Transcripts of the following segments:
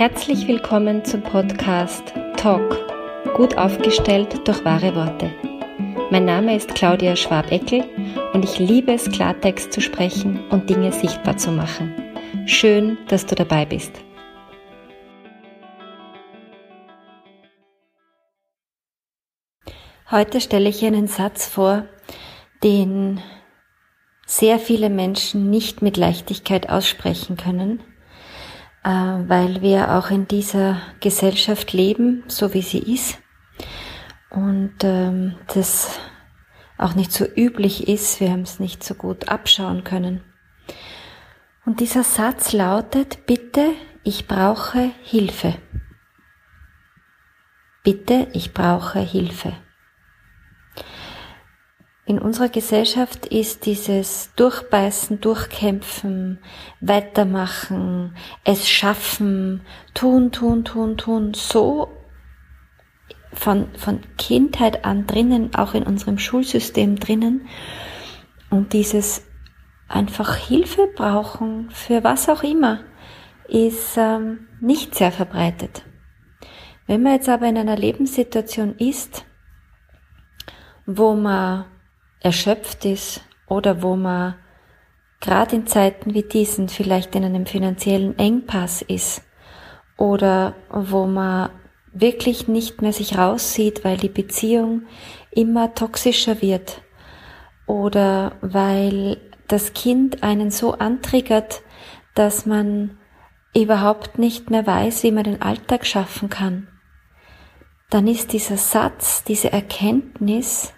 Herzlich willkommen zum Podcast Talk, gut aufgestellt durch wahre Worte. Mein Name ist Claudia Schwabeckel und ich liebe es, Klartext zu sprechen und Dinge sichtbar zu machen. Schön, dass du dabei bist. Heute stelle ich einen Satz vor, den sehr viele Menschen nicht mit Leichtigkeit aussprechen können weil wir auch in dieser Gesellschaft leben, so wie sie ist. Und ähm, das auch nicht so üblich ist, wir haben es nicht so gut abschauen können. Und dieser Satz lautet, bitte, ich brauche Hilfe. Bitte, ich brauche Hilfe. In unserer Gesellschaft ist dieses Durchbeißen, Durchkämpfen, Weitermachen, es schaffen, tun, tun, tun, tun, so von, von Kindheit an drinnen, auch in unserem Schulsystem drinnen. Und dieses einfach Hilfe brauchen für was auch immer ist ähm, nicht sehr verbreitet. Wenn man jetzt aber in einer Lebenssituation ist, wo man erschöpft ist oder wo man gerade in Zeiten wie diesen vielleicht in einem finanziellen Engpass ist oder wo man wirklich nicht mehr sich raussieht, weil die Beziehung immer toxischer wird oder weil das Kind einen so antriggert, dass man überhaupt nicht mehr weiß, wie man den Alltag schaffen kann, dann ist dieser Satz, diese Erkenntnis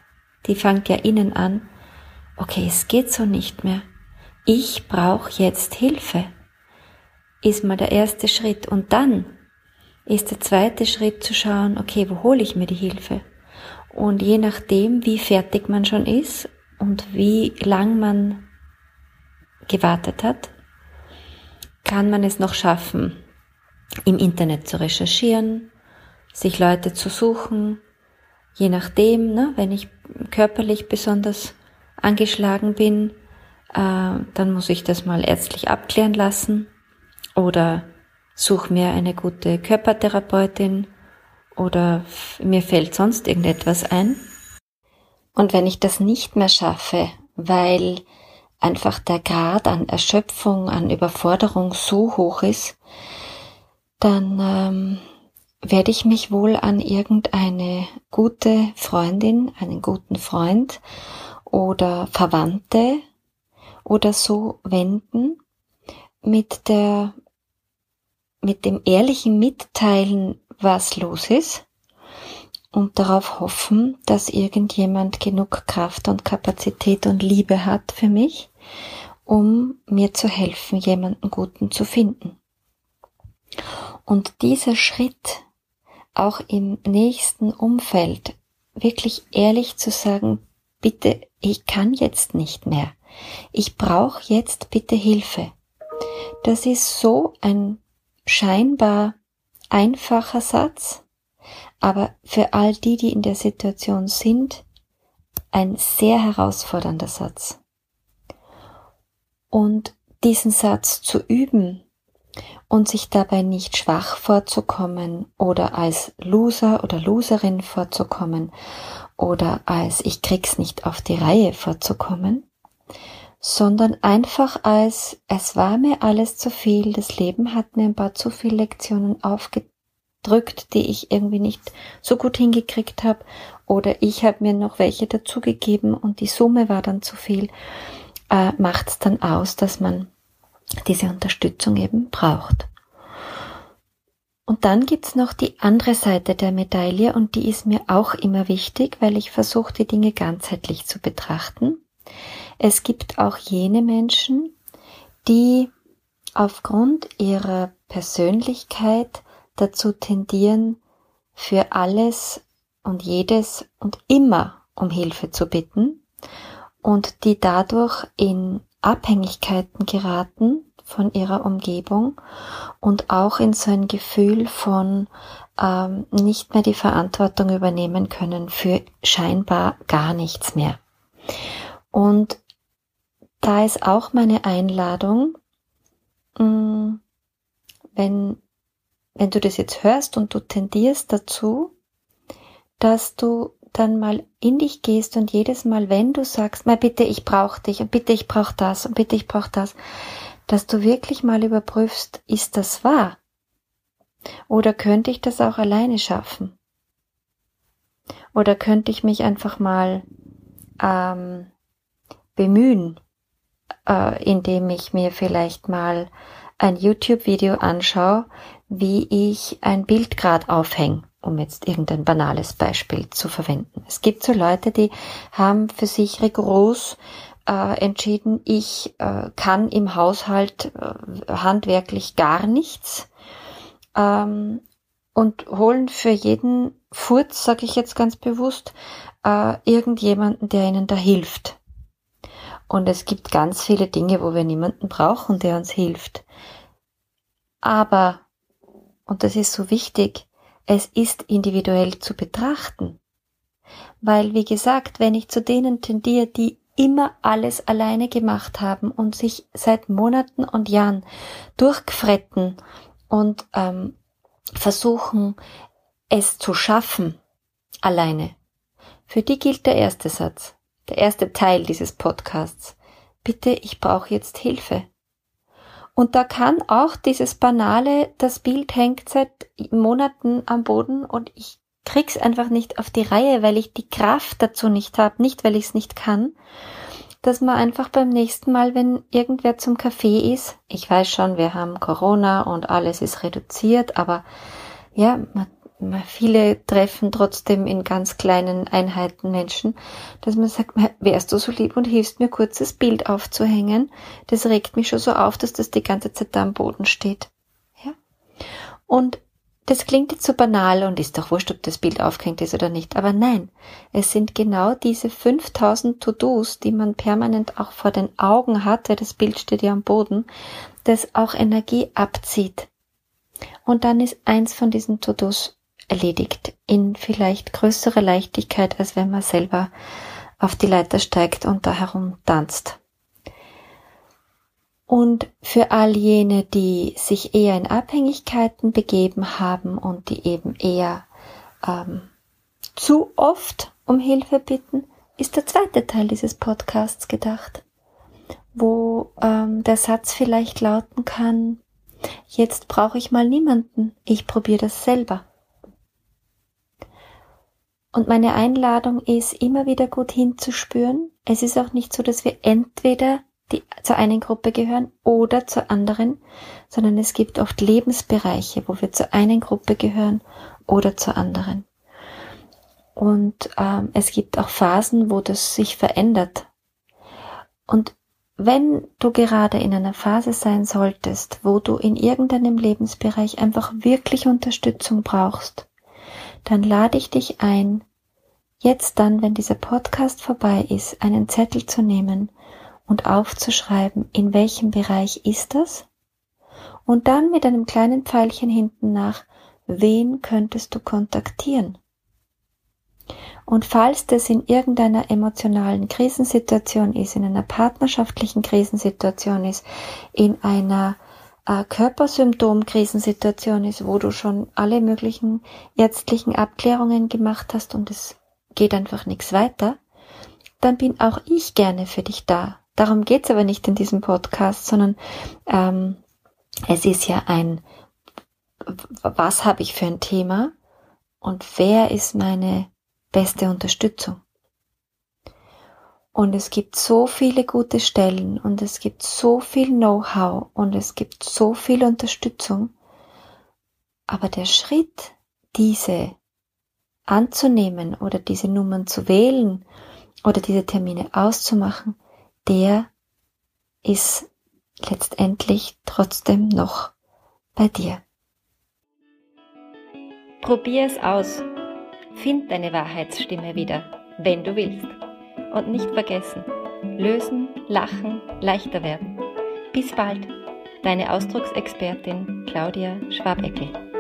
die fängt ja innen an, okay, es geht so nicht mehr. Ich brauche jetzt Hilfe. Ist mal der erste Schritt. Und dann ist der zweite Schritt zu schauen, okay, wo hole ich mir die Hilfe? Und je nachdem, wie fertig man schon ist und wie lang man gewartet hat, kann man es noch schaffen, im Internet zu recherchieren, sich Leute zu suchen, je nachdem, ne, wenn ich körperlich besonders angeschlagen bin, äh, dann muss ich das mal ärztlich abklären lassen oder suche mir eine gute Körpertherapeutin oder mir fällt sonst irgendetwas ein. Und wenn ich das nicht mehr schaffe, weil einfach der Grad an Erschöpfung, an Überforderung so hoch ist, dann ähm, werde ich mich wohl an irgendeine gute Freundin, einen guten Freund oder Verwandte oder so wenden mit der, mit dem ehrlichen Mitteilen, was los ist und darauf hoffen, dass irgendjemand genug Kraft und Kapazität und Liebe hat für mich, um mir zu helfen, jemanden Guten zu finden. Und dieser Schritt, auch im nächsten Umfeld wirklich ehrlich zu sagen, bitte, ich kann jetzt nicht mehr. Ich brauche jetzt bitte Hilfe. Das ist so ein scheinbar einfacher Satz, aber für all die, die in der Situation sind, ein sehr herausfordernder Satz. Und diesen Satz zu üben, und sich dabei nicht schwach vorzukommen oder als Loser oder Loserin vorzukommen oder als ich krieg's nicht auf die Reihe vorzukommen, sondern einfach als es war mir alles zu viel, das Leben hat mir ein paar zu viele Lektionen aufgedrückt, die ich irgendwie nicht so gut hingekriegt habe oder ich habe mir noch welche dazugegeben und die Summe war dann zu viel, äh, macht's dann aus, dass man diese Unterstützung eben braucht. Und dann gibt's noch die andere Seite der Medaille und die ist mir auch immer wichtig, weil ich versuche, die Dinge ganzheitlich zu betrachten. Es gibt auch jene Menschen, die aufgrund ihrer Persönlichkeit dazu tendieren, für alles und jedes und immer um Hilfe zu bitten und die dadurch in Abhängigkeiten geraten von ihrer Umgebung und auch in so ein Gefühl von ähm, nicht mehr die Verantwortung übernehmen können für scheinbar gar nichts mehr. Und da ist auch meine Einladung, mh, mm, wenn wenn du das jetzt hörst und du tendierst dazu, dass du dann mal in dich gehst und jedes Mal, wenn du sagst, mal bitte, ich brauche dich und bitte, ich brauche das und bitte, ich brauche das, dass du wirklich mal überprüfst, ist das wahr? Oder könnte ich das auch alleine schaffen? Oder könnte ich mich einfach mal ähm, bemühen, äh, indem ich mir vielleicht mal ein YouTube-Video anschaue, wie ich ein Bild grad aufhänge, um jetzt irgendein banales Beispiel zu verwenden. Es gibt so Leute, die haben für sich rigoros äh, entschieden, ich äh, kann im Haushalt äh, handwerklich gar nichts ähm, und holen für jeden Furz, sage ich jetzt ganz bewusst, äh, irgendjemanden, der ihnen da hilft. Und es gibt ganz viele Dinge, wo wir niemanden brauchen, der uns hilft. Aber, und das ist so wichtig, es ist individuell zu betrachten. Weil, wie gesagt, wenn ich zu denen tendiere, die immer alles alleine gemacht haben und sich seit Monaten und Jahren durchgefretten und ähm, versuchen, es zu schaffen, alleine. Für die gilt der erste Satz, der erste Teil dieses Podcasts. Bitte, ich brauche jetzt Hilfe. Und da kann auch dieses banale, das Bild hängt seit Monaten am Boden und ich krieg's einfach nicht auf die Reihe, weil ich die Kraft dazu nicht habe, nicht weil ich es nicht kann, dass man einfach beim nächsten Mal, wenn irgendwer zum Kaffee ist, ich weiß schon, wir haben Corona und alles ist reduziert, aber ja, man viele treffen trotzdem in ganz kleinen Einheiten Menschen, dass man sagt, wärst du so lieb und hilfst mir kurz das Bild aufzuhängen? Das regt mich schon so auf, dass das die ganze Zeit da am Boden steht. Ja? Und das klingt jetzt so banal und ist doch wurscht, ob das Bild aufgehängt ist oder nicht. Aber nein, es sind genau diese 5000 To-Dos, die man permanent auch vor den Augen hat, weil das Bild steht ja am Boden, das auch Energie abzieht. Und dann ist eins von diesen To-Dos erledigt in vielleicht größere Leichtigkeit, als wenn man selber auf die Leiter steigt und da herum tanzt. Und für all jene, die sich eher in Abhängigkeiten begeben haben und die eben eher ähm, zu oft um Hilfe bitten, ist der zweite Teil dieses Podcasts gedacht, wo ähm, der Satz vielleicht lauten kann, jetzt brauche ich mal niemanden, ich probiere das selber. Und meine Einladung ist, immer wieder gut hinzuspüren. Es ist auch nicht so, dass wir entweder die, zur einen Gruppe gehören oder zur anderen, sondern es gibt oft Lebensbereiche, wo wir zur einen Gruppe gehören oder zur anderen. Und ähm, es gibt auch Phasen, wo das sich verändert. Und wenn du gerade in einer Phase sein solltest, wo du in irgendeinem Lebensbereich einfach wirklich Unterstützung brauchst, dann lade ich dich ein, jetzt dann, wenn dieser Podcast vorbei ist, einen Zettel zu nehmen und aufzuschreiben, in welchem Bereich ist das? Und dann mit einem kleinen Pfeilchen hinten nach, wen könntest du kontaktieren? Und falls das in irgendeiner emotionalen Krisensituation ist, in einer partnerschaftlichen Krisensituation ist, in einer äh, Körpersymptom-Krisensituation ist, wo du schon alle möglichen ärztlichen Abklärungen gemacht hast und es geht einfach nichts weiter, dann bin auch ich gerne für dich da. Darum geht's aber nicht in diesem Podcast, sondern ähm, es ist ja ein, was habe ich für ein Thema und wer ist meine beste Unterstützung. Und es gibt so viele gute Stellen und es gibt so viel Know-how und es gibt so viel Unterstützung. Aber der Schritt, diese anzunehmen oder diese Nummern zu wählen oder diese Termine auszumachen, der ist letztendlich trotzdem noch bei dir. Probier es aus. Find deine Wahrheitsstimme wieder, wenn du willst. Und nicht vergessen, lösen, lachen, leichter werden. Bis bald, deine Ausdrucksexpertin Claudia Schwabeckel.